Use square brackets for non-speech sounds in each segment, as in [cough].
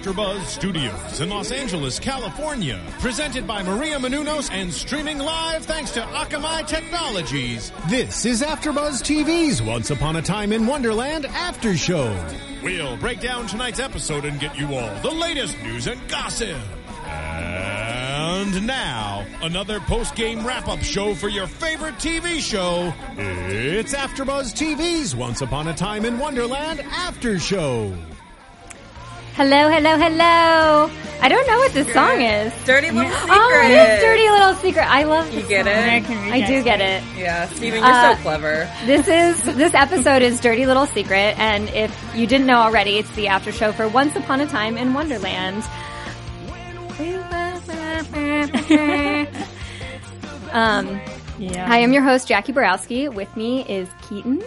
AfterBuzz Studios in Los Angeles, California, presented by Maria Menounos and streaming live thanks to Akamai Technologies. This is AfterBuzz TV's Once Upon a Time in Wonderland After Show. We'll break down tonight's episode and get you all the latest news and gossip. And now, another post-game wrap-up show for your favorite TV show. It's AfterBuzz TV's Once Upon a Time in Wonderland After Show. Hello, hello, hello. I don't know what this song is. Dirty little secret. Oh, it is Dirty Little Secret. I love You get song. it? I do get it. Yeah, Steven, you're Uh, so clever. This is this episode is Dirty Little Secret, and if you didn't know already, it's the after show for Once Upon a Time in Wonderland. [laughs] um, Yeah. I'm your host Jackie Borowski. With me is Keaton,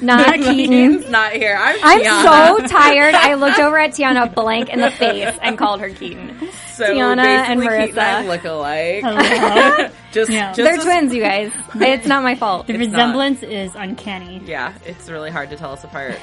not Keaton. Not here. I'm, I'm Tiana. so tired. I looked over at Tiana blank in the face and called her Keaton. So Tiana and basically, Keaton and look alike. [laughs] Just, Yeah. just They're as- twins, you guys. It's not my fault. the It's not. resemblance is uncanny. Yeah, it's really hard to tell us apart.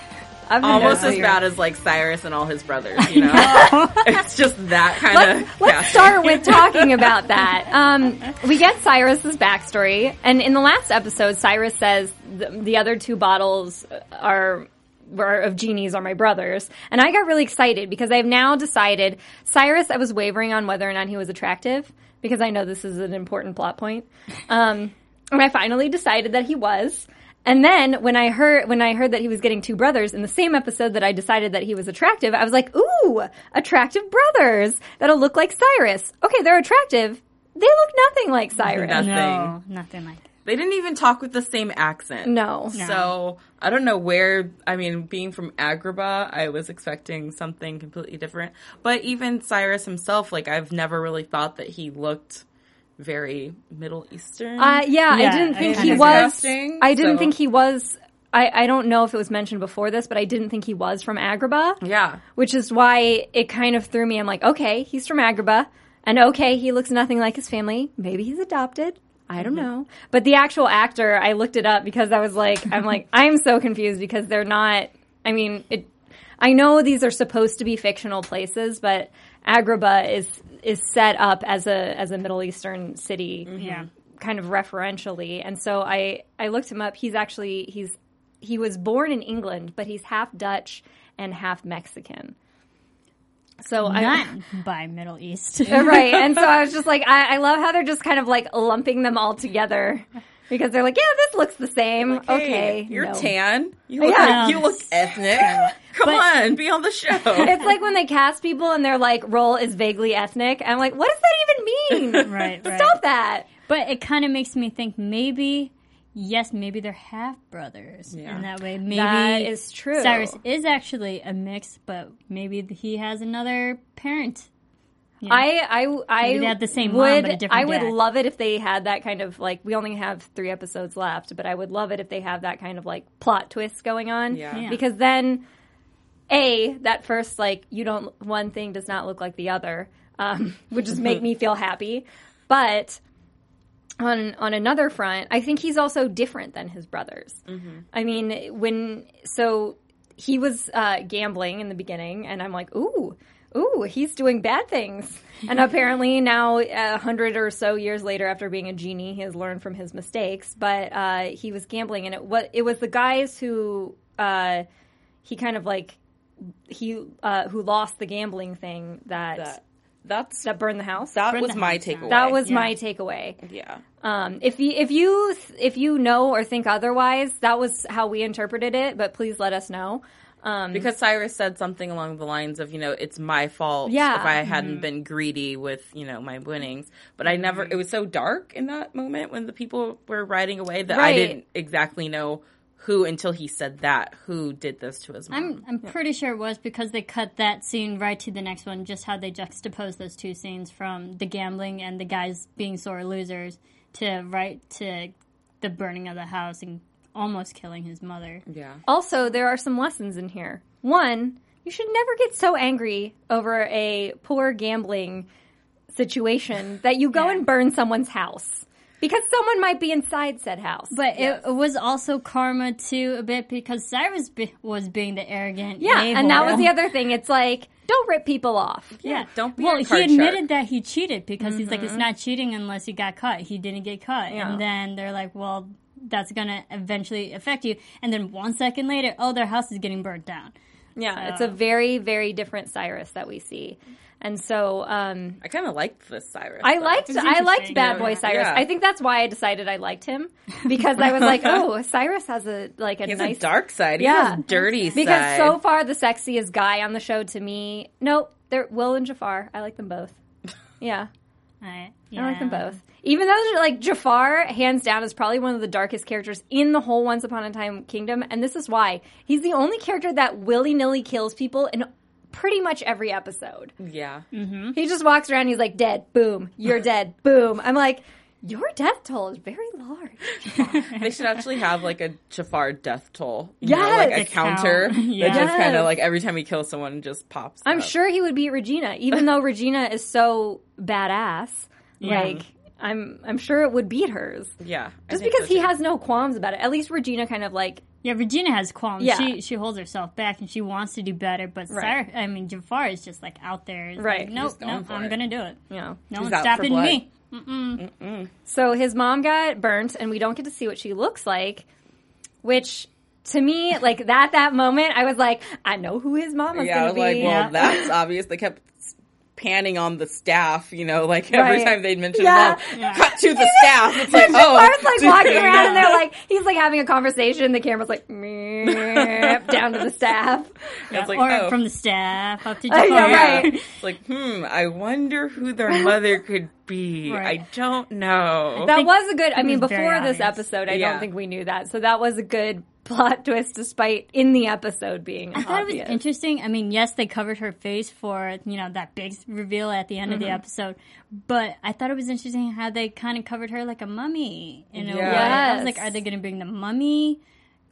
Almost as bad as like Cyrus and all his brothers. [laughs] You know, [laughs] it's just that kind Let's, of. let's start with [laughs] talking about that. Um, we get Cyrus's backstory, and in the last episode, Cyrus says the, the other two bottles are were of genies are my brothers, and I got really excited because I've now decided Cyrus. I was wavering on whether or not he was attractive because I know this is an important plot point, um, and I finally decided that he was. And then when I heard when I heard that he was getting two brothers in the same episode that I decided that he was attractive, I was like, "Ooh, attractive brothers that'll look like Cyrus." Okay, they're attractive. They look nothing like Cyrus. Nothing. No, nothing like that. They didn't even talk with the same accent. No. So I don't know where. I mean, being from Agrabah, I was expecting something completely different. But even Cyrus himself, like I've never really thought that he looked very Middle Eastern. Uh, yeah, I didn't think kinda he was. casting, I didn't so- think he was. I, I don't know if it was mentioned before this, but I didn't think he was from Agrabah. yeah, which is why it kind of threw me. I'm like, okay, he's from Agrabah, and okay, he looks nothing like his family. Maybe he's adopted. I don't know. But the actual actor, I looked it up because I was like, I'm like, [laughs] I'm so confused because they're not. I mean, it. I know these are supposed to be fictional places, but Agrabah is is set up as a as a Middle Eastern city, mm-hmm. Yeah. kind of referentially. And so I I looked him up. He's actually he's he was born in England, but he's half Dutch and half Mexican. So I Not [laughs] by Middle East. right, and so I [laughs] was just like, I, I love how they're just kind of like lumping them all together because they're like, yeah, this looks the same. Hey, okay, you're no. tan. You look, Yeah. you look ethnic. [laughs] Come on, be on the show. [laughs] It's like when they cast people and their like role is vaguely ethnic. I'm like, what does that even mean? [laughs] right, right. Stop that. But it kind of makes me think maybe, yes, maybe they're half brothers. Yeah. And that way, maybe That is true. Cyrus is actually a mix, but maybe he has another parent. I I I Maybe they have the same mom, would but a different I would dad. love it if they had that kind of like we only have three episodes left, but I would love it if they have that kind of like plot twist going on. Yeah. Yeah. Because then a that first like you don't one thing does not look like the other, um, [laughs] would just make me feel happy. But on on another front, I think he's also different than his brothers. I mean, when so he was uh, gambling in the beginning, and I'm like, ooh, ooh, he's doing bad things. And [laughs] apparently now, a hundred or so years later, after being a genie, he has learned from his mistakes. But uh, he was gambling, and it what it was the guys who uh, he kind of like he uh, who lost the gambling thing that That- that, burned the house. that was my house takeaway. That was Yeah. my takeaway. yeah. Um, if you if you if you know or think otherwise, that was how we interpreted it. But please let us know. Um, Because Cyrus said something along the lines of, you know, it's my fault Yeah. if I hadn't been greedy with, you know, my winnings. But I never, it was so dark in that moment when the people were riding away that I didn't exactly know who, until he said that, who did this to his mom. I'm I'm pretty sure it was because they cut that scene right to the next one, just how they juxtaposed those two scenes from the gambling and the guys being sore losers to right to the burning of the house and almost killing his mother. Yeah. Also, there are some lessons in here. One, you should never get so angry over a poor gambling situation [laughs] that you go Yeah. and burn someone's house because someone might be inside said house. But it, it was also karma too a bit because Cyrus be- was being the arrogant. yeah, and that was the other thing. It's like don't rip people off. Yeah, don't be Well, he admitted shark. that he cheated because he's like, it's mm-hmm. not cheating unless you got caught. He didn't get caught, Yeah. and then they're like, well, that's gonna eventually affect you. And then one second later, oh, their house is getting burnt down. Yeah, it's a very very different Cyrus that we see. And so um, I kind of liked this Cyrus. I though. liked I liked. Bad Boy Cyrus. Yeah. I think that's why I decided I liked him because I was like, [laughs] oh, Cyrus has a like a He has nice a dark side. He Yeah. has a dirty Because side. so far, the sexiest guy on the show to me, nope, they're Will and Jafar. I like them both. [laughs] Yeah, I, I like them both. Even though, like, Jafar, hands down, is probably one of the darkest characters in the whole Once Upon a Time kingdom. And this is why. He's the only character that willy nilly kills people in pretty much every episode. yeah. Mm-hmm. He just walks around, he's like, dead, boom, you're [laughs] dead, boom. I'm like, your death toll is very large. [laughs] They should actually have like a Jafar death toll. You know, like a A counter count. [laughs] that Yes. just kind of like every time he kills someone just pops. I'm up. sure he would beat Regina, even though [laughs] Regina is so badass. Yeah. Like, I'm I'm sure it would beat hers. Yeah. Just because so, he too. has no qualms about it. At least Regina kind of like Yeah, Regina has qualms. Yeah. She she holds herself back and she wants to do better. But Right. Cyrus, I mean, Jafar is just like out there. It's Right. Like, nope, He's nope, I'm it. gonna do it. you know. No He's one's stopping for blood. me. So his mom got burnt, and we don't get to see what she looks like. Which to me, like that that moment, I was like, I know who his mom is Yeah, I was to like, well, Yeah. that's obvious. They kept panning on the staff, you know, like [laughs] every Right. time they'd mention Yeah. mom, Yeah. cut to the staff. It's [laughs] like, oh, like walking around and they're like, he's like having a conversation. The camera's like meep, down to the staff. It's like, or oh. from the staff up to I Jafar. know, right. [laughs] It's like, hmm, I wonder who their mother could be. Right. I don't know. That was a good. I mean, before this obvious. episode, I Yeah. don't think we knew that. So that was a good [laughs] plot twist, despite in the episode being I thought it was interesting. I mean, yes, they covered her face for you know that big reveal at the end Mm-hmm. of the episode, but I thought it was interesting how they kind of covered her like a mummy in a way. Yeah. I was like, are they going to bring the mummy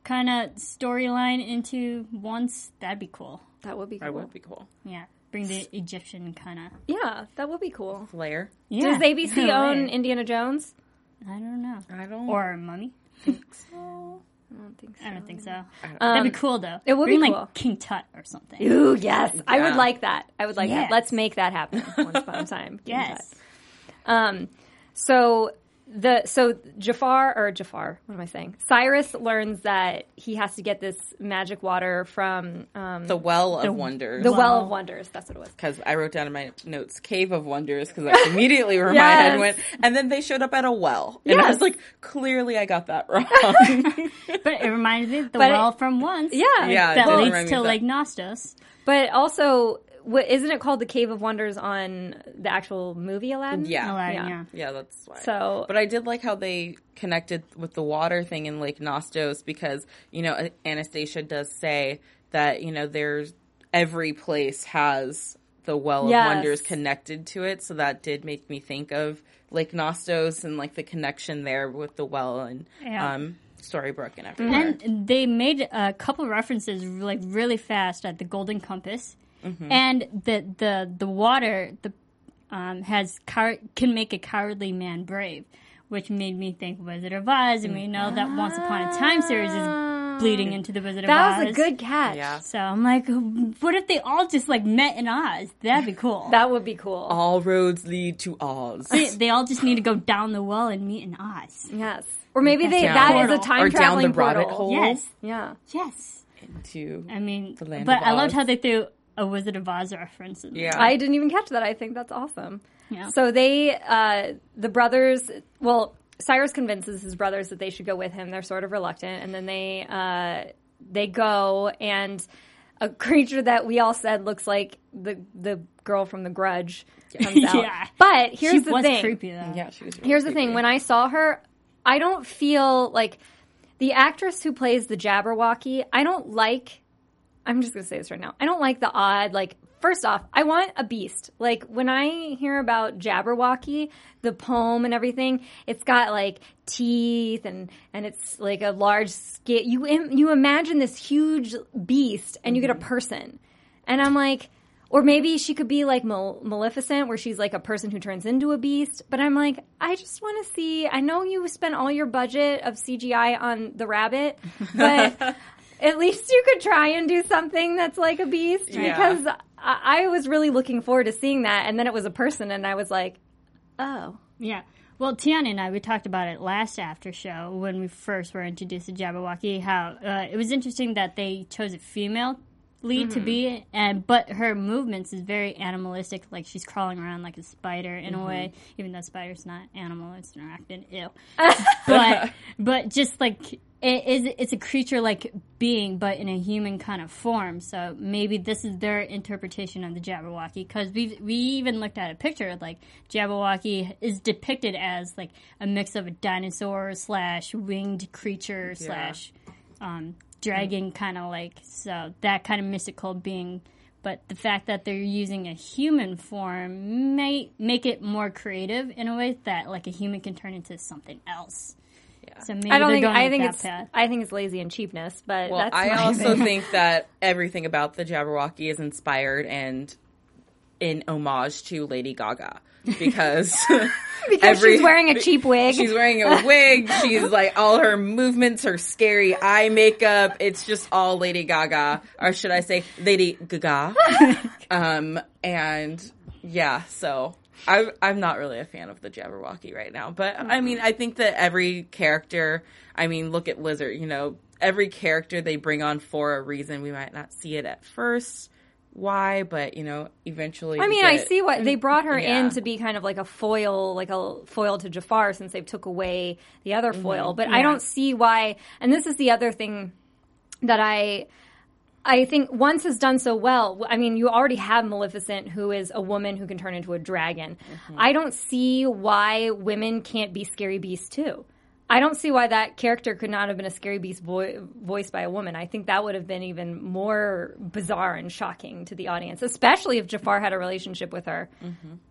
kind of storyline into once? That'd be cool. that would be That cool. would be cool. Yeah, bring the Egyptian kind of. Yeah, that would be cool. Flair. Yeah. Does ABC [laughs] Right. own Indiana Jones? I don't know. I don't Or a mummy. I [laughs] don't think so. I don't think so. don't- That'd be cool though. it would Bring, be like. King Tut or something. Ooh, yes, I would like that. I would like Yes. that. Let's make that happen once upon a [laughs] time. Give me Yes. that. Um, so the so Jafar or Jafar, what am I saying? Cyrus learns that he has to get this magic water from um, The Well of Wonders. the Well of Wonders. That's what it was. because I wrote down in my notes "Cave of Wonders" because that's immediately where my Yes. head went. And then they showed up at a well, and I was like, "Clearly, I got that wrong." [laughs] But it reminded me of the But it- well from once. Yeah, Yeah, that leads to like that. Nostos. But also, what, isn't it called the Cave of Wonders on the actual movie Aladdin? yeah, Aladdin, Yeah. yeah. yeah, that's why. So- but I did like how they connected with the water thing in Lake Nostos because you know Anastasia does say that you know there's every place has the Well Yes. of Wonders connected to it, so that did make me think of Lake Nostos and like the connection there with the well and Yeah. um, Storybrooke and everywhere. And they made a couple references like really fast at the Golden Compass, Mm-hmm. and the the the water the um, has cow- can make a cowardly man brave, which made me think Wizard of Oz, and we know that Once Upon a Time series is bleeding into the Wizard of Oz. That was a good catch. Yeah. So I'm like, what if they all just like met in Oz? That'd be cool. [laughs] That would be cool. All roads lead to Oz. they, they all just need to go down the well and meet in Oz. Yes. Or maybe they Down- that is a time or down traveling the rabbit portal. hole Yes, Yeah. yes. into I mean, The land but of I loved how they threw a Wizard of Oz reference in yeah. I didn't even catch that. I think that's awesome. Yeah. So they, uh, the brothers, well, Cyrus convinces his brothers that they should go with him. They're sort of reluctant, and then they uh, they go, and a creature that we all said looks like the the girl from The Grudge comes out. [laughs] Yeah. But here's she the was thing. creepy though. yeah, she was. Really Here's the thing: when I saw her, I don't feel like the actress who plays the Jabberwocky. I don't like. I'm just gonna say this right now. I don't like the odd, like First off, I want a beast. Like when I hear about Jabberwocky, the poem and everything, it's got like teeth and and it's like a large skin. You im- you imagine this huge beast and you get a mm-hmm. person, and I'm like, or maybe she could be like Mal- Maleficent, where she's like a person who turns into a beast. But I'm like, I just want to see. I know you spent all your budget of CGI on the rabbit, but. [laughs] At least you could try and do something that's like a beast Yeah. because I, I was really looking forward to seeing that, and then it was a person, and I was like, "Oh, Yeah. Well, Tiana and I, we talked about it last after show when we first were introduced to Jabberwocky. How uh, it was interesting that they chose a female lead to be, and but her movements is very animalistic. Like she's crawling around like a spider in a way, even though spider's not animal, it's arachnid. Ew. [laughs] but but just like it is, it's a creature like being, but in a human kind of form. So maybe this is their interpretation of the Jabberwocky because we we even looked at a picture like Jabberwocky is depicted as like a mix of a dinosaur slash winged creature slash um, dragon kind of like so that kind of mystical being. But the fact that they're using a human form might make it more creative in a way that like a human can turn into something else. Yeah. So maybe I don't they're think I think it's path. I think it's lazy and cheapness." But Well, that's I also thing. think [laughs] that everything about the Jabberwocky is inspired and in homage to Lady Gaga because [laughs] because every- she's wearing a cheap wig. She's wearing a wig. [laughs] She's like all her movements, her scary eye makeup. It's just all Lady Gaga, or should I say Lady Gaga? um, and yeah, so I, I'm not really a fan of the Jabberwocky right now, but I mean, I think that every character. I mean, look at Lizard. You know, every character they bring on for a reason. We might not see it at first. Why, but you know, eventually. I mean, I see what they brought her Yeah. in to be kind of like a foil, like a foil to Jafar since they took away the other Mm-hmm. foil. But I don't see why. And this is the other thing that I. I think once has done so well. I mean, you already have Maleficent, who is a woman who can turn into a dragon. Mm-hmm. I don't see why women can't be scary beasts too. I don't see why that character could not have been a scary beast vo- voiced by a woman. I think that would have been even more bizarre and shocking to the audience, especially if Jafar had a relationship with her.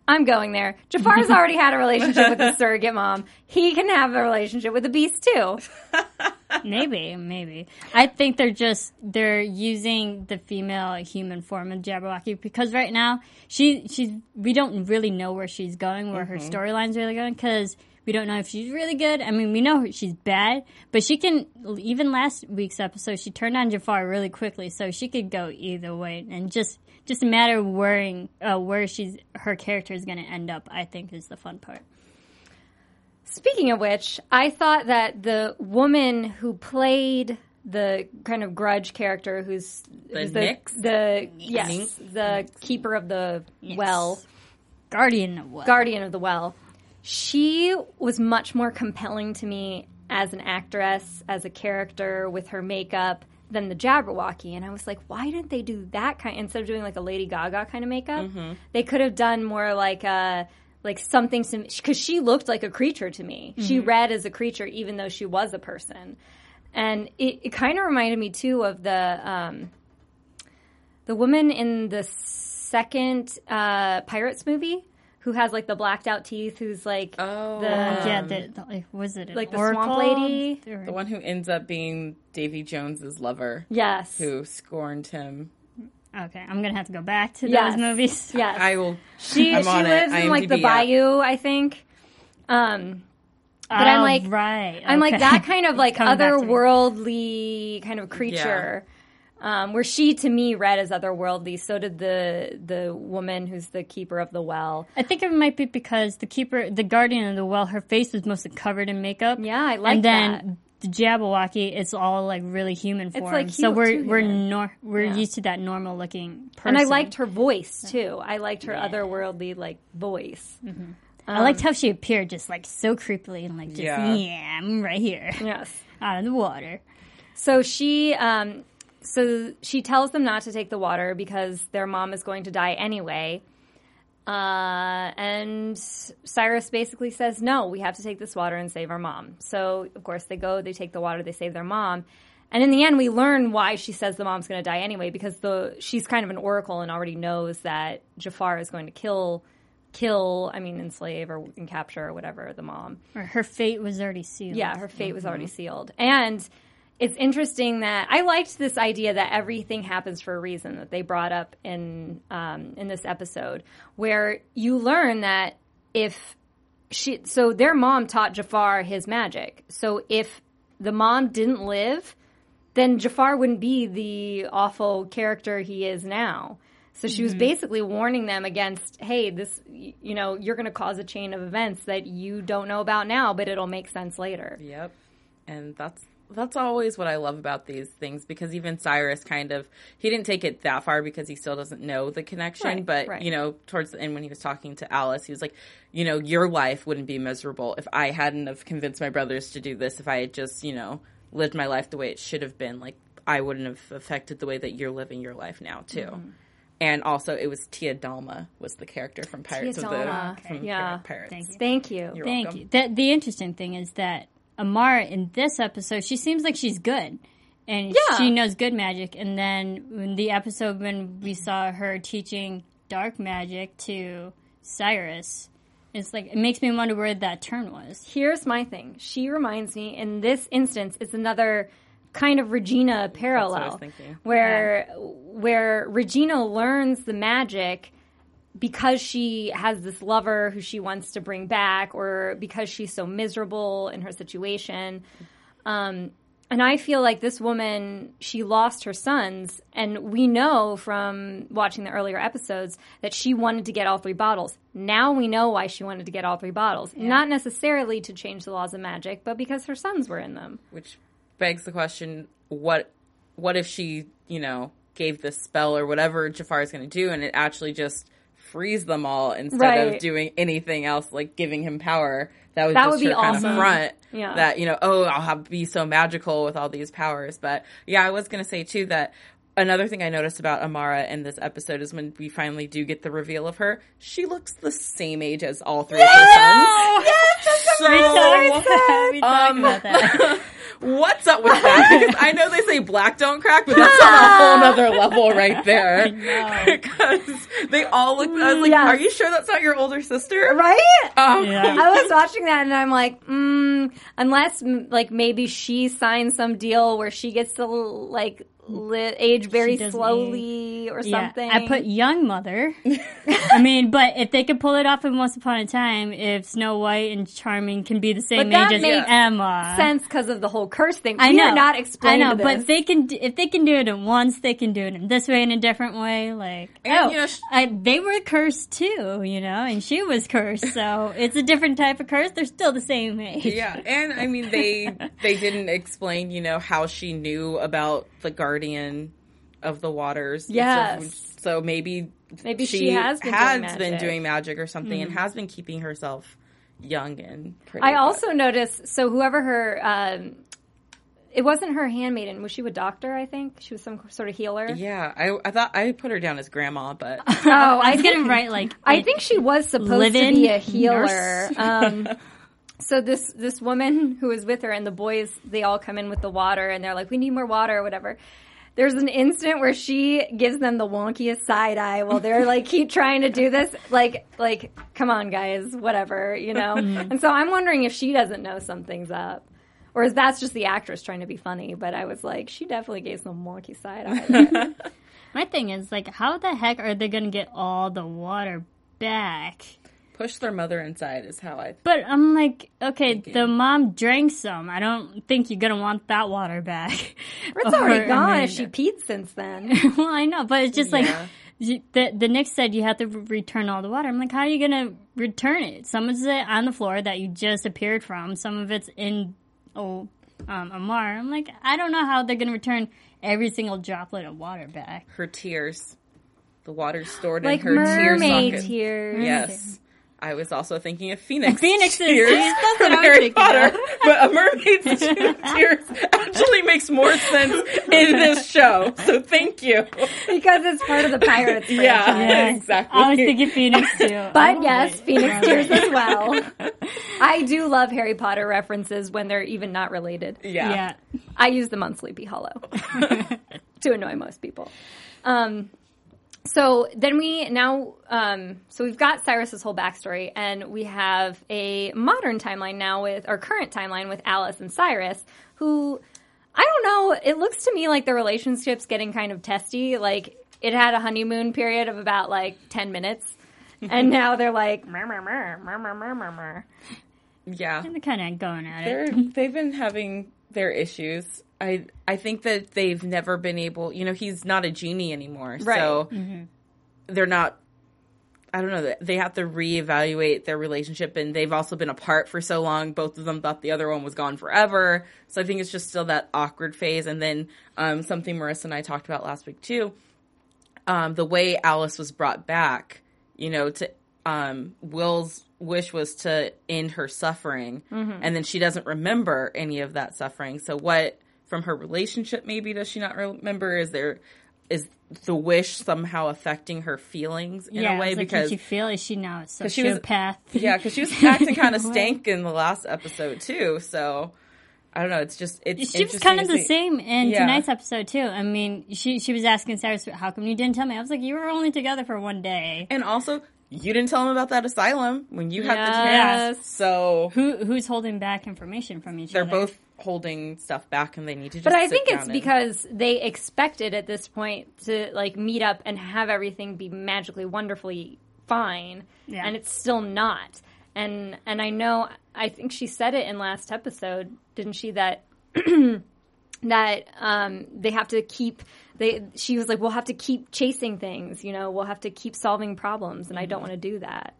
I'm going there. Jafar's [laughs] already had a relationship with a surrogate mom. He can have a relationship with a beast too. [laughs] Maybe, maybe. I think they're just they're using the female human form of Jabberwocky because right now she she's we don't really know where she's going, where her storyline's really going because we don't know if she's really good. I mean, we know she's bad, but she can. Even last week's episode, she turned on Jafar really quickly, so she could go either way, and just just a matter of worrying uh, where she's her character is going to end up. I think is the fun part. Speaking of which, I thought that the woman who played the kind of grudge character who's The who's Nyx? the, the yes, Nyx? the keeper of the well, Guardian of what? guardian of the well. She was much more compelling to me as an actress, as a character with her makeup than the Jabberwocky. And I was like, why didn't they do that kind instead of doing like a Lady Gaga kind of makeup? Mm-hmm. They could have done more like a like something because she looked like a creature to me. She read as a creature even though she was a person. And it, it kind of reminded me too of the um, the woman in the second uh, Pirates movie who has like the blacked out teeth, who's like Oh, the yeah, the, the, was it an like the oracle? swamp lady. The one who ends up being Davy Jones's lover, Yes. who scorned him. Okay, I'm gonna have to go back to Yes. those movies. [laughs] Yes. I will. she I'm she on it. lives in like the IMDb app. bayou, I think. Um, but I'm like- right. I'm like that kind of [laughs] like coming back to me. otherworldly kind of creature. Um, where she to me read as otherworldly, so did the the woman who's the keeper of the well. I think it might be because the keeper, the guardian of the well, her face was mostly covered in makeup. Yeah, I like And then the Jabberwocky, it's all like really human form. like so we're too we're human. nor- we're Yeah. used to that normal looking person. And I liked her voice too. I liked her otherworldly like voice. I liked how she appeared, just like so creepily and like just Yeah. yeah, I'm right here Yes. [laughs] out of the water. So she, um, so she tells them not to take the water because their mom is going to die anyway. Uh, and Cyrus basically says, no, we have to take this water and save our mom. So, of course, they go, they take the water, they save their mom. And in the end, we learn why she says the mom's going to die anyway, because the she's kind of an oracle and already knows that Jafar is going to kill, kill. I mean, enslave or capture or whatever the mom. Or her fate was already sealed. Yeah, her fate was already sealed. And it's interesting that I liked this idea that everything happens for a reason that they brought up in um, in this episode, where you learn that if she, so their mom taught Jafar his magic. So if the mom didn't live, then Jafar wouldn't be the awful character he is now. So she was basically warning them against, hey, this, you know, you're going to cause a chain of events that you don't know about now, but it'll make sense later. Yep. And that's that's always what I love about these things because even Cyrus kind of he didn't take it that far because he still doesn't know the connection, Right, but right. you know, towards the end when he was talking to Alice, he was like, you know, your life wouldn't be miserable if I hadn't have convinced my brothers to do this, if I had just, you know, lived my life the way it should have been, like I wouldn't have affected the way that you're living your life now too. Mm-hmm. And also, it was Tia Dalma was the character from Pirates Tia of the Dalma, from yeah. Pirates. Thank you. Thank you. Thank you. The, the interesting thing is that Amara in this episode, she seems like she's good. And Yeah. she knows good magic. And then in the episode when we saw her teaching dark magic to Cyrus, it's like, it makes me wonder where that turn was. Here's my thing. She reminds me, in this instance, it's another kind of Regina parallel, I was thinking. where where Regina learns the magic because she has this lover who she wants to bring back, or because she's so miserable in her situation. Um, and I feel like this woman, she lost her sons, and we know from watching the earlier episodes that she wanted to get all three bottles. Now we know why she wanted to get all three bottles. Not necessarily to change the laws of magic, but because her sons were in them. which begs the question what what if she you know gave this spell or whatever Jafar is going to do and it actually just frees them all instead Right. of doing anything else like giving him power that would That just would be her kind awesome. of front Yeah. that you know oh I'll have be so magical with all these powers but yeah I was going to say too that Another thing I noticed about Amara in this episode is when we finally do get the reveal of her, she looks the same age as all three of her sons. [laughs] so we talked Um, about that. [laughs] What's up with that? [laughs] Because I know they say black don't crack, but that's on a whole other level right there. [laughs] Because they all look. I was like, Yes. "Are you sure that's not your older sister?" Right? Um, Yeah. [laughs] I was watching that and I'm like, mm, unless mm, like maybe she signs some deal where she gets to like li- age very doesn't slowly or Yeah, something. I put young mother. [laughs] I mean, but if they could pull it off in Once Upon a Time, if Snow White and Charming can be the same age as makes Emma, sense because of the whole curse thing. I We know, are not explaining I know, this. but they can. If they can do it in once, they can do it in this way in a different way. Like, And, oh, you know, sh- I, they were cursed too, you know, and she was cursed, so [laughs] it's a different type of curse. They're still the same age. Yeah, and I mean they they didn't explain, you know, how she knew about the guardian of the waters. Yes. So maybe Maybe she has been doing has magic. been doing magic or something and has been keeping herself young and pretty. I but- also noticed. So whoever her, um, it wasn't her handmaiden. Was she a doctor? I think she was some sort of healer. Yeah, I I thought I put her down as grandma, but [laughs] Oh, I [laughs] was gonna write like I think she was supposed to be a healer. Um, [laughs] so this this woman who is with her and the boys, they all come in with the water and they're like, "We need more water" or whatever. There's an instant where she gives them the wonkiest side eye while they're [laughs] like keep trying to do this. Like, like, come on, guys, whatever, you know. [laughs] Mm-hmm. and so I'm wondering if she doesn't know something's up, or is that's just the actress trying to be funny? But I was like, she definitely gave some wonky side eye. [laughs] my thing is like, how the heck are they gonna get all the water back? Push their mother inside is how I. But I'm like, okay, the mom drank some. I don't think you're gonna want that water back. it's [laughs] already gone I if she peed since then. [laughs] well, I know, but it's just like Yeah. you- the the Nick said you have to return all the water. I'm like, how are you gonna return it? Some of it on the floor that you just appeared from. Some of it's in oh um, Amar. I'm like, I don't know how they're gonna return every single droplet of water back. Her tears, the water stored like in her tear mermaid socket. tears. Yes. I was also thinking of Phoenix. Phoenix's tears tears, that's from what I was Harry thinking Potter, of. but a mermaid's [laughs] tears actually actually makes more sense in this show. So thank you. because it's part of the Pirates. Yeah, Yeah. exactly. I was thinking Phoenix too. [laughs] But Oh, yes, right. Phoenix [laughs] Tears as well. I do love Harry Potter references when they're even not related. yeah. Yeah. I use them on Sleepy Hollow to annoy most people. Um, so then we now, um, so we've got Cyrus's whole backstory, and we have a modern timeline now with, our current timeline with Alice and Cyrus, who I don't know. It looks to me like the relationship's getting kind of testy. Like it had a honeymoon period of about like ten minutes, [laughs] and now they're like, "Mer, mer, mer, mer, mer, mer, mer, mer." Yeah. They're kind of going at it. They're, they've been having their issues. I I think that they've never been able. You know, he's not a genie anymore, Right. so they're not. I don't know. They have to reevaluate their relationship, and they've also been apart for so long. Both of them thought the other one was gone forever. So I think it's just still that awkward phase. And then um, something Marissa and I talked about last week too. Um, the way Alice was brought back, you know, to um, Will's wish was to end her suffering, and then she doesn't remember any of that suffering. So what from her relationship maybe does she not remember? Is there is the wish somehow affecting her feelings in yeah, a way like, because she feel is she now a she was- sociopath? [laughs] yeah, because she was [laughs] acting kind of stank in the last episode too. So I don't know. It's just it's She was kind of the same in Yeah. tonight's episode too. I mean, she she was asking Cyrus, "How come you didn't tell me?" I was like, "You were only together for one day." And also, you didn't tell him about that asylum when you had the chance. So Who who's holding back information from each other? they're both holding stuff back, and they need to. just But I sit think down it's and- because they expected at this point to like meet up and have everything be magically wonderfully fine, Yeah. and it's still not. And and I know I think she said it in last episode, didn't she? That [clears throat] that um, they have to keep they. She was like, we'll have to keep chasing things. You know, we'll have to keep solving problems, and I don't mm-hmm. want to do that.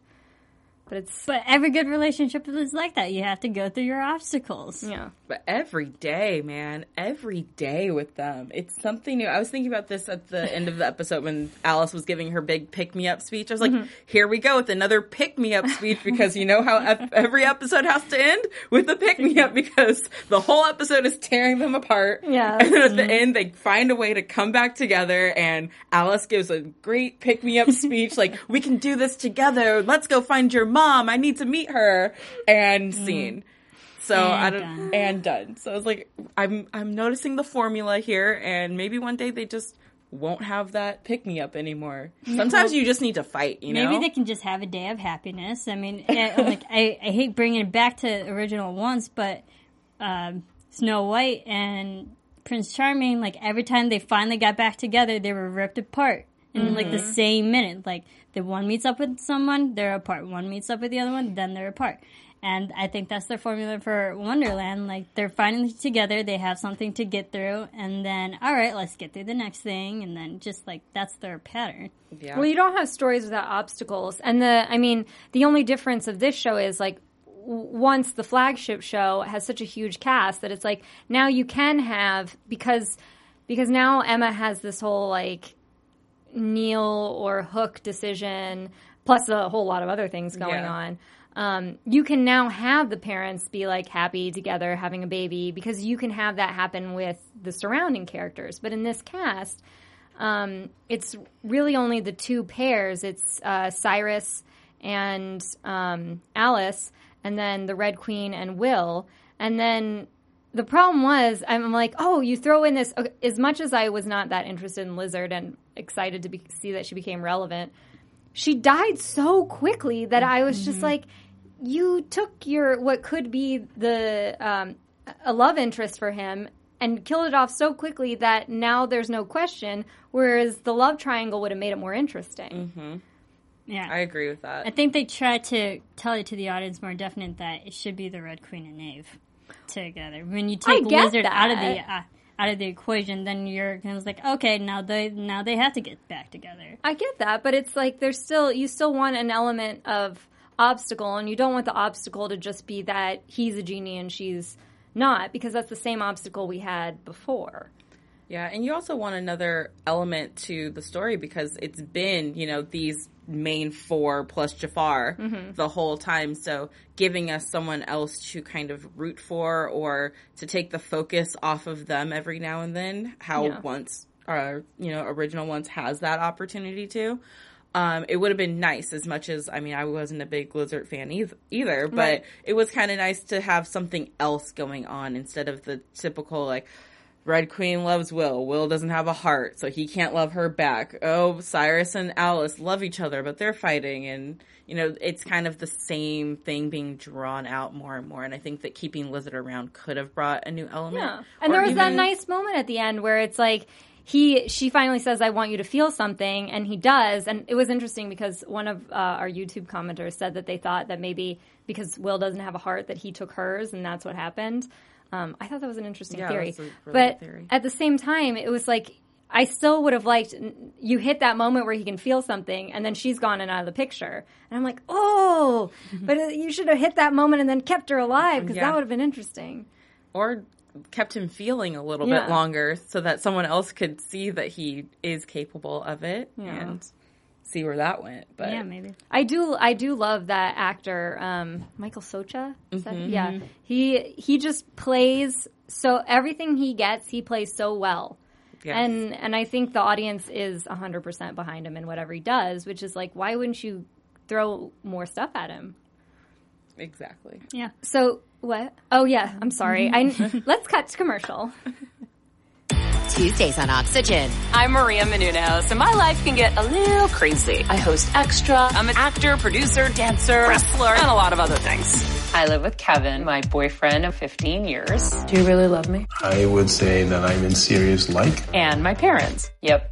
But it's But every good relationship is like that. You have to go through your obstacles. yeah. But every day, man, every day with them, it's something new. I was thinking about this at the end of the episode when Alice was giving her big pick me up speech. I was like, Mm-hmm. here we go with another pick me up speech because you know how every episode has to end with a pick me up [laughs] because the whole episode is tearing them apart. Yeah. [laughs] And then at the end, they find a way to come back together and Alice gives a great pick me up speech like, we can do this together. Let's go find your mom. I need to meet her. And scene. So I And don't done. and done. So I was like, I'm I'm noticing the formula here, and maybe one day they just won't have that pick me up anymore. Sometimes you just need to fight, you know. Maybe they can just have a day of happiness. I mean, I, like I, I hate bringing it back to original ones, but um, Snow White and Prince Charming, like every time they finally got back together, they were ripped apart in like the mm-hmm. same minute. Like the one meets up with someone, they're apart. One meets up with the other one, then they're apart. And I think that's their formula for Wonderland. Like they're finally together, they have something to get through, and then all right, let's get through the next thing, and then just like that's their pattern. yeah. Well, you don't have stories without obstacles. And the, I mean, the only difference of this show is like, w- once the flagship show has such a huge cast that it's like now you can have because because now Emma has this whole like Neal or Hook decision plus a whole lot of other things going Yeah. on. Um, you can now have the parents be like happy together having a baby because you can have that happen with the surrounding characters. But in this cast, um, it's really only the two pairs. It's uh, Cyrus and um, Alice, and then the Red Queen and Will. And then the problem was, I'm like, oh, you throw in this. Okay, as much as I was not that interested in Lizard and excited to be, see that she became relevant, she died so quickly that I was just like, you took your what could be the um, a love interest for him and killed it off so quickly that now there's no question. Whereas the love triangle would have made it more interesting. Yeah, I agree with that. I think they tried to tell it to the audience more definite that it should be the Red Queen and Knave together. When you take Lizard out of the that. uh, out of the equation, then you're kind of like, okay, now they now they have to get back together. I get that, but it's like there's still you still want an element of obstacle, and you don't want the obstacle to just be that he's a genie and she's not, because that's the same obstacle we had before. Yeah, and you also want another element to the story because it's been, you know, these main four plus Jafar Mm-hmm. the whole time. So giving us someone else to kind of root for or to take the focus off of them every now and then, how Yeah. once our, you know, original ones has that opportunity to. Um, it would have been nice as much as I mean I wasn't a big Lizard fan either, either but Right. it was kind of nice to have something else going on instead of the typical like Red Queen loves Will. Will doesn't have a heart, so he can't love her back. Oh, Cyrus and Alice love each other, but they're fighting, and you know it's kind of the same thing being drawn out more and more. And I think that keeping Lizard around could have brought a new element. Yeah. And Or there was that nice moment at the end where it's like he she finally says I want you to feel something and he does and it was interesting because one of uh, our YouTube commenters said that they thought that maybe because Will doesn't have a heart that he took hers and that's what happened. Um, I thought that was an interesting Yeah, theory. really but theory. at the same time it was like I still would have liked you hit that moment where he can feel something and then she's gone and out of the picture. And I'm like, "Oh, [laughs] but uh, you should have hit that moment and then kept her alive because Yeah. that would have been interesting." or kept him feeling a little Yeah. bit longer so that someone else could see that he is capable of it Yeah. and see where that went. But Yeah, maybe. I do I do love that actor, um, Michael Socha. That, yeah, he he just plays so everything he gets, he plays so well. Yes. And and I think the audience is 100% behind him in whatever he does, which is like why wouldn't you throw more stuff at him? exactly. Yeah. So what? Oh yeah, I'm sorry. I [laughs] let's cut to commercial. [laughs] Tuesdays on Oxygen. I'm Maria Menounos, and my life can get a little crazy. I host Extra. I'm an actor, producer, dancer, wrestler, and a lot of other things. I live with Kevin, my boyfriend of 15 years. Do you really love me? I would say that I'm in serious like. And my parents. Yep,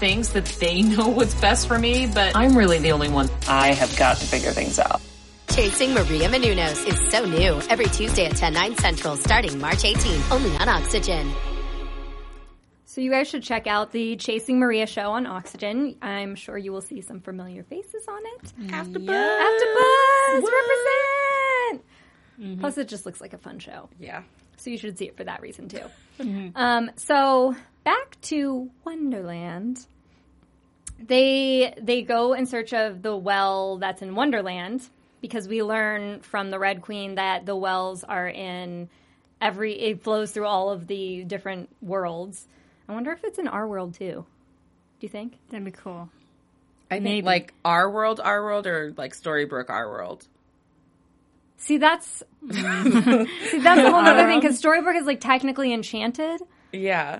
thinks that they [laughs] know what's best for me, but I'm really the only one. I have got to figure things out. Chasing Maria Menounos is so new. Every Tuesday at 10, 9 central starting March 18th. Only on Oxygen. So you guys should check out the Chasing Maria show on Oxygen. I'm sure you will see some familiar faces on it. After AfterBuzz represent. Plus, it just looks like a fun show. Yeah. So you should see it for that reason too. Um, so back to Wonderland. They they go in search of the well that's in Wonderland because we learn from the Red Queen that the wells are in every it flows through all of the different worlds. I wonder if it's in our world too. Do you think? That'd be cool. I think Maybe. like our world, our world, or like Storybrooke, our world. See, that's [laughs] see that's a whole [laughs] other thing because Storybrooke is like technically enchanted. Yeah.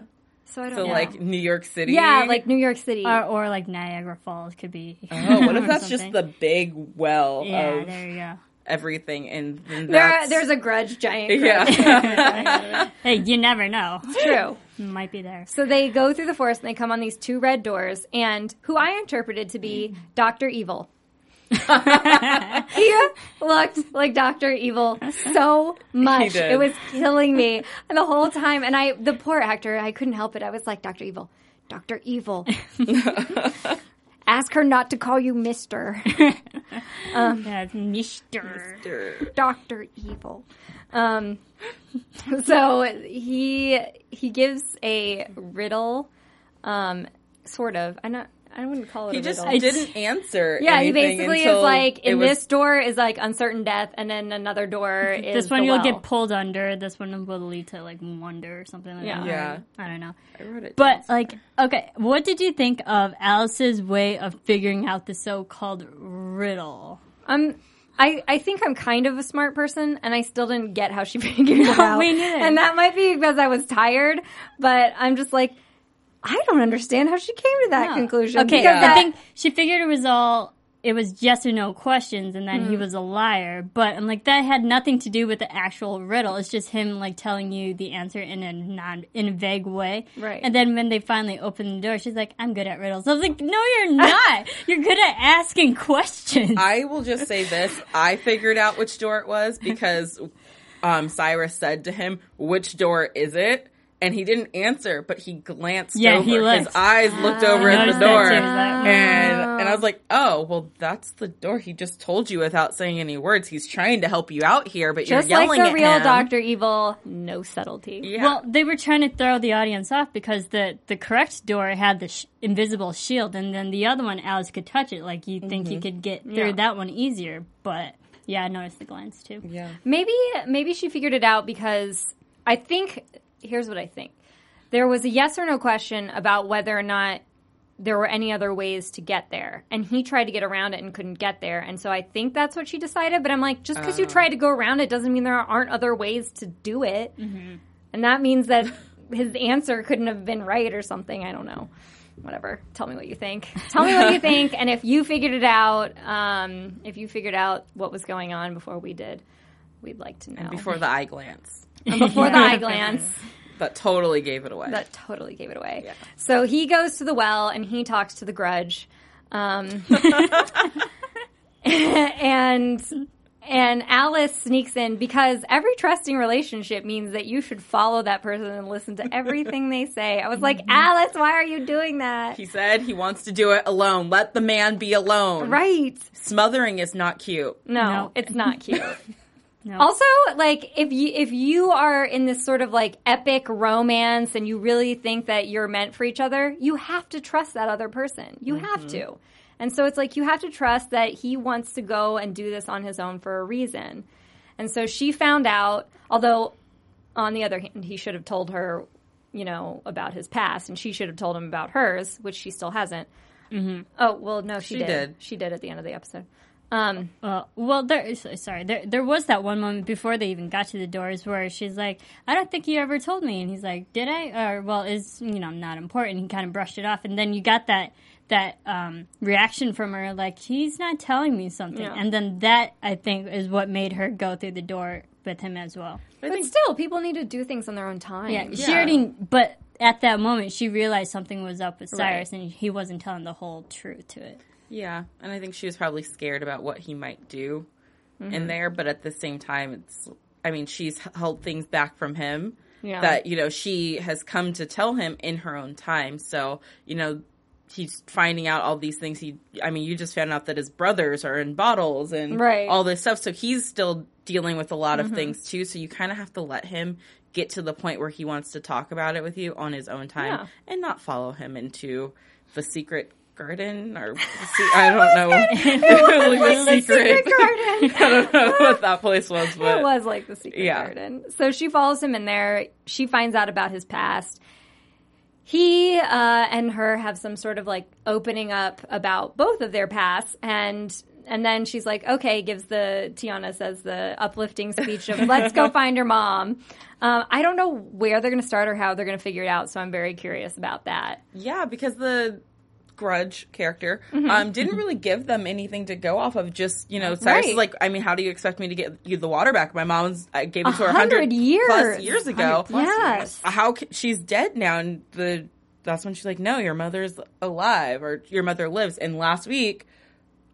So I don't So know. like New York City. yeah, like New York City. Or, or like Niagara Falls could be. Oh, what if [laughs] that's just the big well Yeah, of there you go. everything, and then there, there's a grudge giant. [laughs] grudge. yeah. [laughs] Hey, you never know. True. Might be there. So they go through the forest and they come on these two red doors, and who I interpreted to be Doctor Evil. [laughs] he looked like Doctor Evil so much. It was killing me. [laughs] The whole time, and I, the poor actor, I couldn't help it. I was like, Doctor Evil, Doctor Evil. [laughs] Ask her not to call you Mister. That's Mister. Doctor Evil. Um, so he he gives a riddle, um, sort of. I not I wouldn't call it. A few. He a just riddle. didn't answer. [laughs] Yeah, he anything basically is like in was- this door is like uncertain death, and then another door is This one the you'll well. get pulled under. This one will lead to like wonder or something like Yeah. that. Yeah. I don't know. I wrote it But down. like, okay, what did you think of Alice's way of figuring out the so-called riddle? Um, I, I think I'm kind of a smart person, and I still didn't get how she [laughs] figured it out. me neither. And that might be because I was tired, but I'm just like, I don't understand how she came to that conclusion. Okay, because I that- think she figured it was all it was yes or no questions, and then he was a liar. But I'm like, that had nothing to do with the actual riddle. It's just him like telling you the answer in a non in a vague way. Right. And then when they finally opened the door, she's like, "I'm good at riddles." I was like, "No, you're [laughs] not. you're good at asking questions." I will just say this: I figured out which door it was because um, Cyrus said to him, "Which door is it?" And he didn't answer, but he glanced Yeah, over. he His eyes looked over I at the door, too. And and I was like, "Oh, well, that's the door he just told you without saying any words. He's trying to help you out here, but Just you're like yelling the at real him." Doctor Evil, no subtlety. Yeah. Well, they were trying to throw the audience off because the the correct door had the sh- invisible shield, and then the other one, Alice could touch it. Like you think you mm-hmm. could get through Yeah. that one easier, but yeah, I noticed the glance too. yeah. Maybe maybe she figured it out because I think here's what I think. There was a yes or no question about whether or not there were any other ways to get there. And he tried to get around it and couldn't get there. And so I think that's what she decided. But I'm like, just because you tried to go around it doesn't mean there aren't other ways to do it. And that means that his answer couldn't have been right or something. I don't know. Whatever. Tell me what you think. Tell me what you think. And if you figured it out, um, if you figured out what was going on before we did, we'd like to know. Before the eye glance, before the eye glance. that [laughs] totally gave it away. That totally gave it away. So he goes to the well and he talks to the grudge. Um, [laughs] and and Alice sneaks in because every trusting relationship means that you should follow that person and listen to everything they say. I was like, [laughs] Alice, why are you doing that? he said he wants to do it alone. Let the man be alone. Right. Smothering is not cute. No, No. it's not cute. No. Also, like if you if you are in this sort of like epic romance and you really think that you're meant for each other, you have to trust that other person. You have to. And so it's like you have to trust that he wants to go and do this on his own for a reason. And so she found out, although on the other hand, he should have told her, you know, about his past and she should have told him about hers, which she still hasn't. Mm-hmm. Oh, well, no, she, She did. did. She did at the end of the episode. Um, Uh, well, there. Sorry, there. There was that one moment before they even got to the doors where she's like, "I don't think you ever told me," and he's like, "Did I?" Or, "Well, is you know not important." He kind of brushed it off, and then you got that that um, reaction from her, like he's not telling me something, Yeah. and then that I think is what made her go through the door with him as well. but still, people need to do things on their own time. Yeah, she already. But at that moment, she realized something was up with Cyrus, Right. and he wasn't telling the whole truth to it. Yeah, and I think she was probably scared about what he might do Mm-hmm. in there, but at the same time, it's. I mean, she's held things back from him Yeah. that you know she has come to tell him in her own time. So you know, he's finding out all these things. He, I mean, you just found out that his brothers are in bottles and Right. Mm-hmm. all this stuff. So he's still dealing with a lot of things too. So you kind of have to let him get to the point where he wants to talk about it with you on his own time Yeah. and not follow him into the secret garden or I don't know like the secret. garden. I don't know what that place was, but it was like the secret Yeah. garden. So she follows him in there. She finds out about his past. He uh, and her have some sort of like opening up about both of their pasts, and and then she's like, okay, gives the Tiana says the uplifting speech of let's go [laughs] find your mom. Um, I don't know where they're going to start or how they're going to figure it out, so I'm very curious about that. yeah, because the grudge character Mm-hmm. um didn't really give them anything to go off of just you know Cyrus Right. is like I mean how do you expect me to get you the water back my mom's I gave it to her hundred years. plus years ago Yes. how ca she's dead now and the that's when she's like no your mother's alive or your mother lives and last week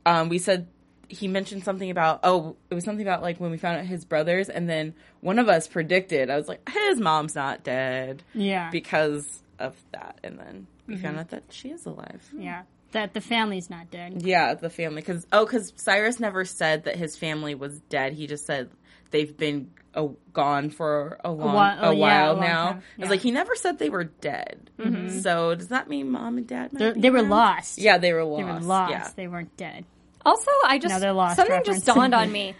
um we said he mentioned something about oh it was something about like when we found out his brothers and then one of us predicted i was like his mom's not dead Yeah, because of that and then we found out that she is alive yeah. That the family's not dead. yeah the family because oh because cyrus never said that his family was dead he just said they've been uh, gone for a long while- a oh, yeah, while a long now time, i was like he never said they were dead so does that mean mom and dad might They're- be They were around? lost. yeah they were lost They were lost. yeah They weren't dead. Also, I just Another lost something reference. just dawned on [laughs] me.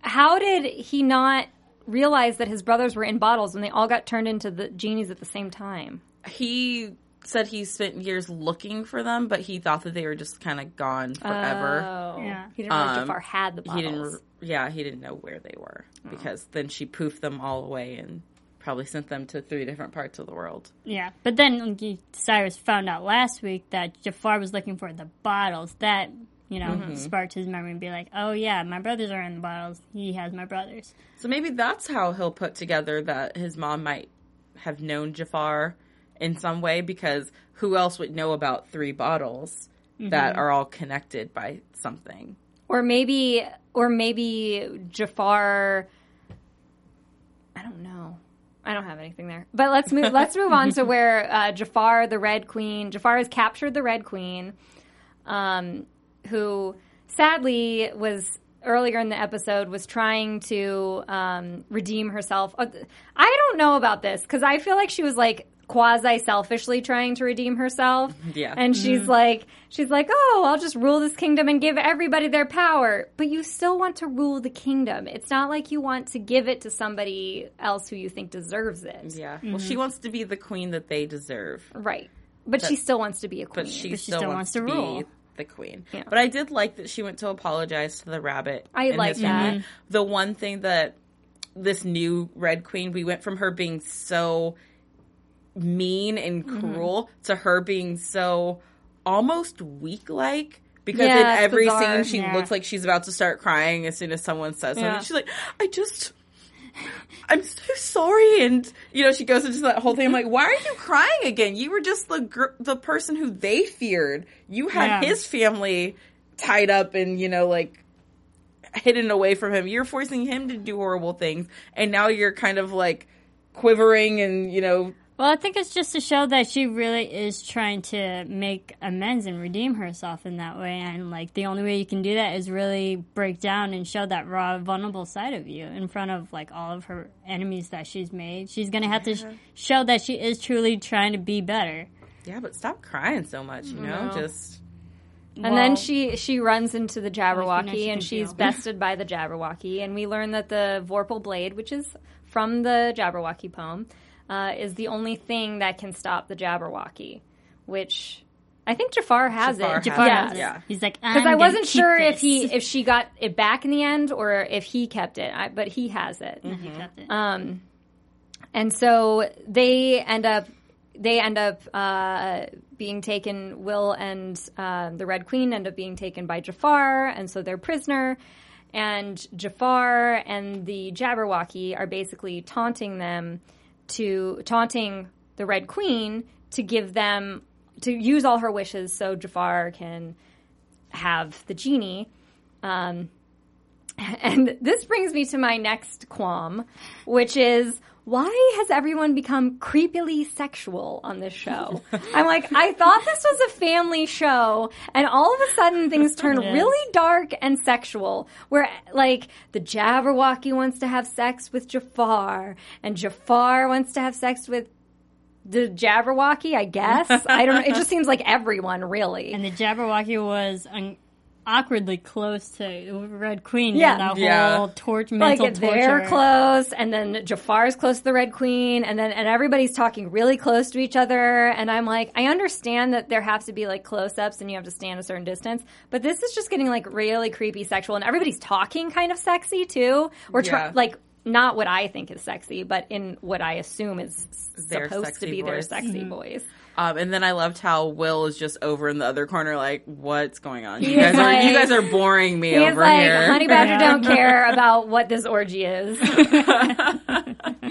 How did he not realize that his brothers were in bottles when they all got turned into the genies at the same time? he said he spent years looking for them, but he thought that they were just kind of gone forever. Oh, Yeah. He didn't realize Um, Jafar had the bottles. he didn't. Yeah, he didn't know where they were because then she poofed them all away and probably sent them to three different parts of the world. Yeah, but then Cyrus found out last week that Jafar was looking for the bottles. That you know, Mm-hmm. sparked his memory and be like, oh yeah, my brothers are in the bottles. He has my brothers. So maybe that's how he'll put together that his mom might have known Jafar in some way because who else would know about three bottles that are all connected by something? Or maybe, or maybe Jafar. I don't know. I don't have anything there. But let's move. [laughs] let's move on to where uh, Jafar, the Red Queen, Jafar has captured the Red Queen, um, who sadly was earlier in the episode was trying to um, redeem herself. Uh, I don't know about this because I feel like she was like quasi selfishly trying to redeem herself. Yeah. And she's mm-hmm. like, she's like, oh, I'll just rule this kingdom and give everybody their power. But you still want to rule the kingdom. It's not like you want to give it to somebody else who you think deserves it. Yeah. Well, mm-hmm. she wants to be the queen that they deserve, Right. But she still wants to be a queen. but she, But she still, still wants, wants to to be rule. the queen. Yeah. But I did like that she went to apologize to the rabbit. I like his family. that. The one thing that this new Red Queen, we went from her being so mean and Mm-hmm. cruel to her being so almost weak like because Yeah, in every bizarre. scene she Yeah. looks like she's about to start crying as soon as someone says something. She's like, I just I'm so sorry, and you know she goes into that whole thing. I'm like, why are you crying again? You were just the gr- the person who they feared. You had Yeah. his family tied up and you know like hidden away from him. You're forcing him to do horrible things, and now you're kind of like quivering and you know Well, I think it's just to show that she really is trying to make amends and redeem herself in that way. And like the only way you can do that is really break down and show that raw, vulnerable side of you in front of like all of her enemies that she's made. She's gonna have to sh- show that she is truly trying to be better. yeah, but stop crying so much. You know, just And Well, then she she runs into the Jabberwocky she and she's feel. bested by the Jabberwocky and we learn that the Vorpal blade, which is from the Jabberwocky poem, uh, is the only thing that can stop the Jabberwocky, which I think Jafar has Jafar it. has Jafar it, has it. yeah. He's like, Because I wasn't gonna keep sure if he if she got it back in the end or if he kept it, I, but he has it. He kept it. Um, and so they end up they end up uh, being taken. Will and uh, the Red Queen end up being taken by Jafar, and so they're prisoner. And Jafar and the Jabberwocky are basically taunting them to taunting the Red Queen to give them to use all her wishes so Jafar can have the genie. Um, [laughs] and this brings me to my next qualm, which is why has everyone become creepily sexual on this show? [laughs] I'm like, I thought this was a family show, and all of a sudden things turn [laughs] Yes. really dark and sexual. Where, like, the Jabberwocky wants to have sex with Jafar, and Jafar wants to have sex with the Jabberwocky, I guess. I don't know. It just [laughs] seems like everyone, really. and the Jabberwocky was un- awkwardly close to Red Queen. Yeah. Yeah, that Yeah. whole torch like mental they're close and then Jafar's close to the Red Queen and then and everybody's talking really close to each other and I'm like I understand that there have to be like close ups and you have to stand a certain distance but this is just getting like really creepy sexual and everybody's talking kind of sexy too or try, Yeah. like not what I think is sexy but in what I assume is Their supposed to sexy be their voice. sexy mm-hmm. voice Um, and then I loved how Will is just over in the other corner, like, "What's going on? You guys is are you guys are boring me He's over like here." Honey Badger don't [laughs] care about what this orgy is [laughs]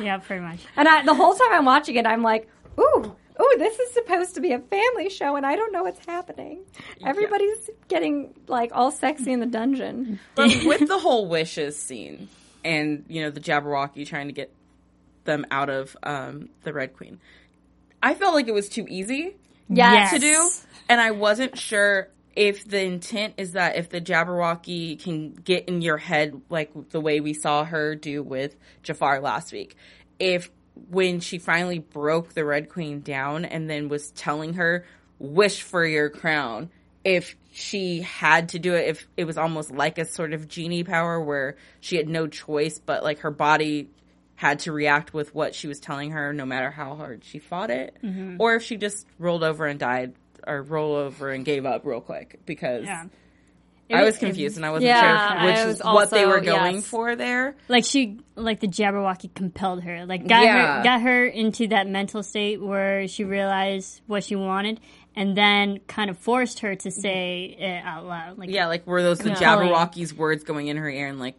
Yeah, pretty much. And I, the whole time I'm watching it, I'm like, ooh, ooh, this is supposed to be a family show, and I don't know what's happening. Everybody's getting like all sexy in the dungeon. But [laughs] with the whole wishes scene, and you know the Jabberwocky trying to get them out of um, the Red Queen, I felt like it was too easy Yes. to do, and I wasn't sure if the intent is that if the Jabberwocky can get in your head like the way we saw her do with Jafar last week, if when she finally broke the Red Queen down and then was telling her wish for your crown, if she had to do it, if it was almost like a sort of genie power where she had no choice, but like her body had to react with what she was telling her no matter how hard she fought it, mm-hmm. or if she just rolled over and died or roll over and gave up real quick because Yeah. I was confused and I wasn't Yeah, sure which was what they were going yes. for there. like she like the Jabberwocky compelled her like got Yeah. her got her into that mental state where she realized what she wanted and then kind of forced her to mm-hmm. say it out loud like Yeah, like were those the Jabberwocky's words going in her ear and like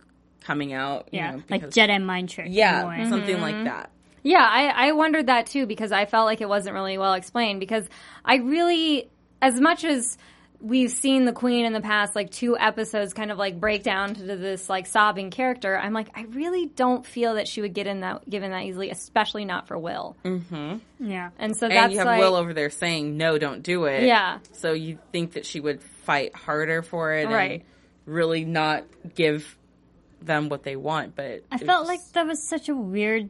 coming out? you yeah know, like because- Jedi mind trick Yeah, in a way. something like mm-hmm. that. Yeah, I, I wondered that too because I felt like it wasn't really well explained because I really, as much as we've seen the queen in the past like two episodes kind of like break down to this like sobbing character, I'm like, I really don't feel that she would get in that given that easily, especially not for Will. Mm-hmm. yeah And so And that's you have like, Will over there saying no, don't do it. Yeah. So you think that she would fight harder for it, Right. And really not give them what they want, but I felt like that was such a weird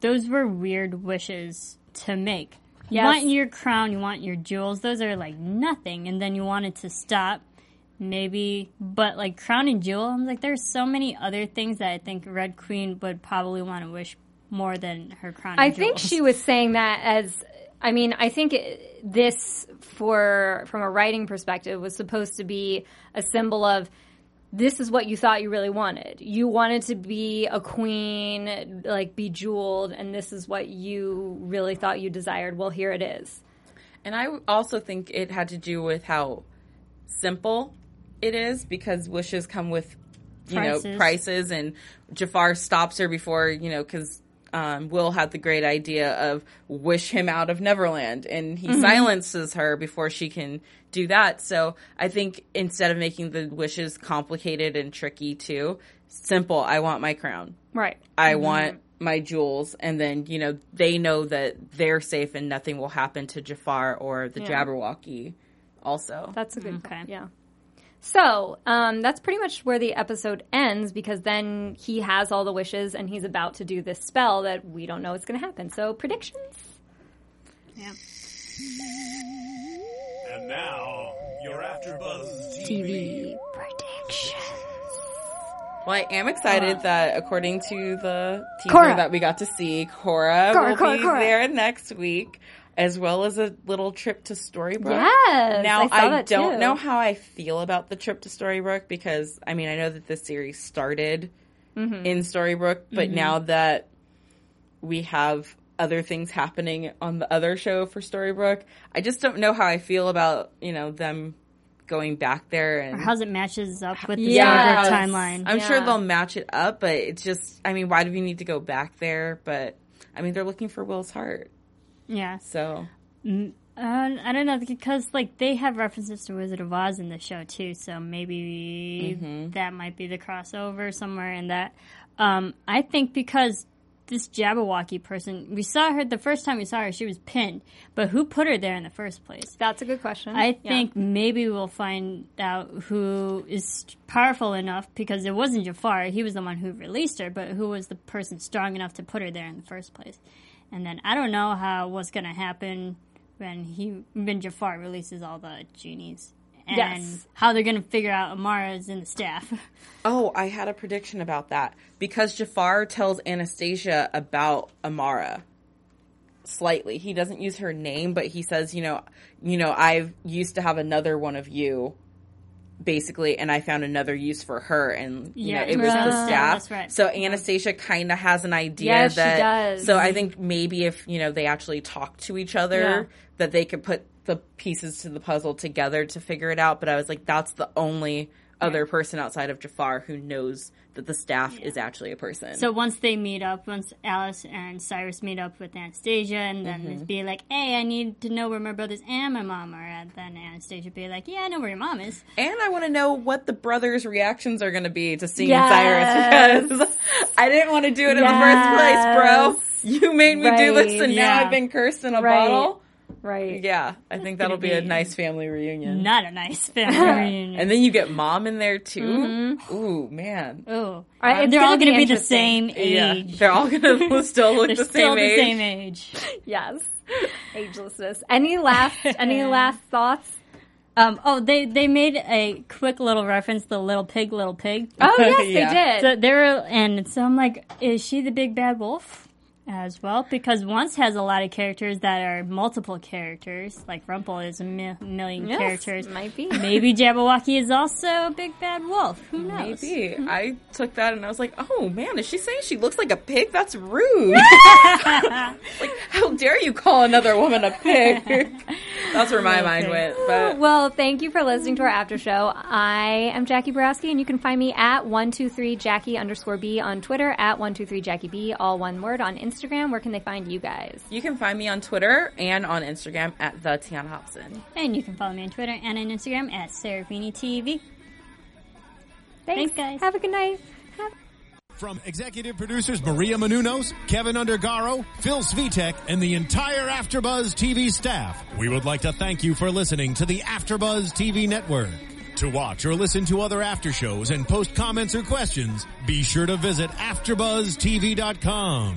those were weird wishes to make you Yes. want your crown you want your jewels those are like nothing and then you want it to stop maybe but like crown and jewel i'm like there's so many other things that i think red queen would probably want to wish more than her crown and I think she was saying that as I mean, I think it, this for from a writing perspective was supposed to be a symbol of this is what you thought you really wanted. You wanted to be a queen, like bejeweled, and this is what you really thought you desired. Well, here it is. And I also think it had to do with how simple it is because wishes come with, you know, Prices. prices. And Jafar stops her before, you know, because um, Will had the great idea of wish him out of Neverland. And he mm-hmm. silences her before she can do that. So I think instead of making the wishes complicated and tricky too, simple, I want my crown. Right. I mm-hmm. want my jewels, and then you know they know that they're safe and nothing will happen to Jafar or the Jabberwocky. Also, That's a good mm-hmm. Okay. point. Yeah. So um, that's pretty much where the episode ends because then he has all the wishes and he's about to do this spell that we don't know what's going to happen. So predictions. yeah. And now, your AfterBuzz TV. TV predictions. well, I am excited that according to the teaser Cora. that we got to see, Cora, Cora, will Cora, be Cora. there next week, as well as a little trip to Storybrooke. Yes. Now I, saw I, don't too. know how I feel about the trip to Storybrooke because I mean I know that this series started Mm-hmm. in Storybrooke, but now that we have other things happening on the other show for Storybrooke, I just don't know how I feel about you know them going back there and. Or how's it matches up with the Yeah. Timeline. I'm sure they'll match it up, but it's just, I mean, why do we need to go back there? But, I mean, they're looking for Will's heart. Yeah. So, Uh, I don't know because like they have references to Wizard of Oz in the show too, so maybe Mm-hmm. that might be the crossover somewhere in that. Um, I think because this Jabberwocky person, we saw her the first time we saw her, she was pinned, but who put her there in the first place? That's a good question. I Yeah. think maybe we'll find out who is powerful enough because it wasn't Jafar. He was the one who released her, but who was the person strong enough to put her there in the first place? And then I don't know how what's going to happen when he when Jafar releases all the genies and Yes. how they're going to figure out Amara's in the staff. [laughs] oh, I had a prediction about that. Because Jafar tells Anastasia about Amara slightly. He doesn't use her name, but he says, you know, you know, I've used to have another one of you basically and I found another use for her and you Yeah, know it was yeah, the staff. that's right. So Anastasia kind of has an idea Yes, she that does. so I think maybe if you know they actually talk to each other Yeah. that they could put the pieces to the puzzle together to figure it out but I was like that's the only other person outside of Jafar who knows that the staff is actually a person. So once they meet up, once Alice and Cyrus meet up with Anastasia, and then Mm-hmm. be like, "Hey, I need to know where my brothers and my mom are," and then Anastasia be like, "Yeah, I know where your mom is." And I want to know what the brothers' reactions are going to be to seeing Yes. Cyrus because I didn't want to do it in the first place, bro. You made me do this, Right. and now I've been cursed in a Right. bottle. Right. Yeah, I think that'll be a nice family reunion. Not a nice family reunion. And then you get mom in there too. Ooh, man. Oh, right, it's they're gonna all going to be the interesting. same Yeah, age. they're all gonna [laughs] still look They're the still same the age. same age. Yes. Agelessness. Any last any [laughs] last thoughts? Um, oh, they they made a quick little reference to Little Pig, Little Pig. Oh [laughs] yes, Yeah. they did. So they were, and so I'm like, is she the big bad wolf? As well because once has a lot of characters that are multiple characters. Like Rumple is a mi- million Yes, characters. might be. Maybe Jabberwocky is also a big bad wolf. Who knows? Maybe. Mm-hmm. I took that and I was like, oh man, is she saying she looks like a pig? That's rude. [laughs] [laughs] like, how dare you call another woman a pig? [laughs] That's where my mind went. But [gasps] Well, thank you for listening to our after show. I am Jackie Borowski, and you can find me at one two three Jackie underscore B on Twitter, at one two three Jackie B, all one word on Instagram. Where can they find you guys? you can find me on Twitter and on Instagram at the Tiana Hobson. And you can follow me on Twitter and on Instagram at Serafini TV. Thanks, guys. Have a good night. From executive producers Maria Menounos, Kevin Undergaro, Phil Svitek, and the entire AfterBuzz TV staff, we would like to thank you for listening to the AfterBuzz TV network. To watch or listen to other after shows and post comments or questions, be sure to visit AfterBuzzTV.com.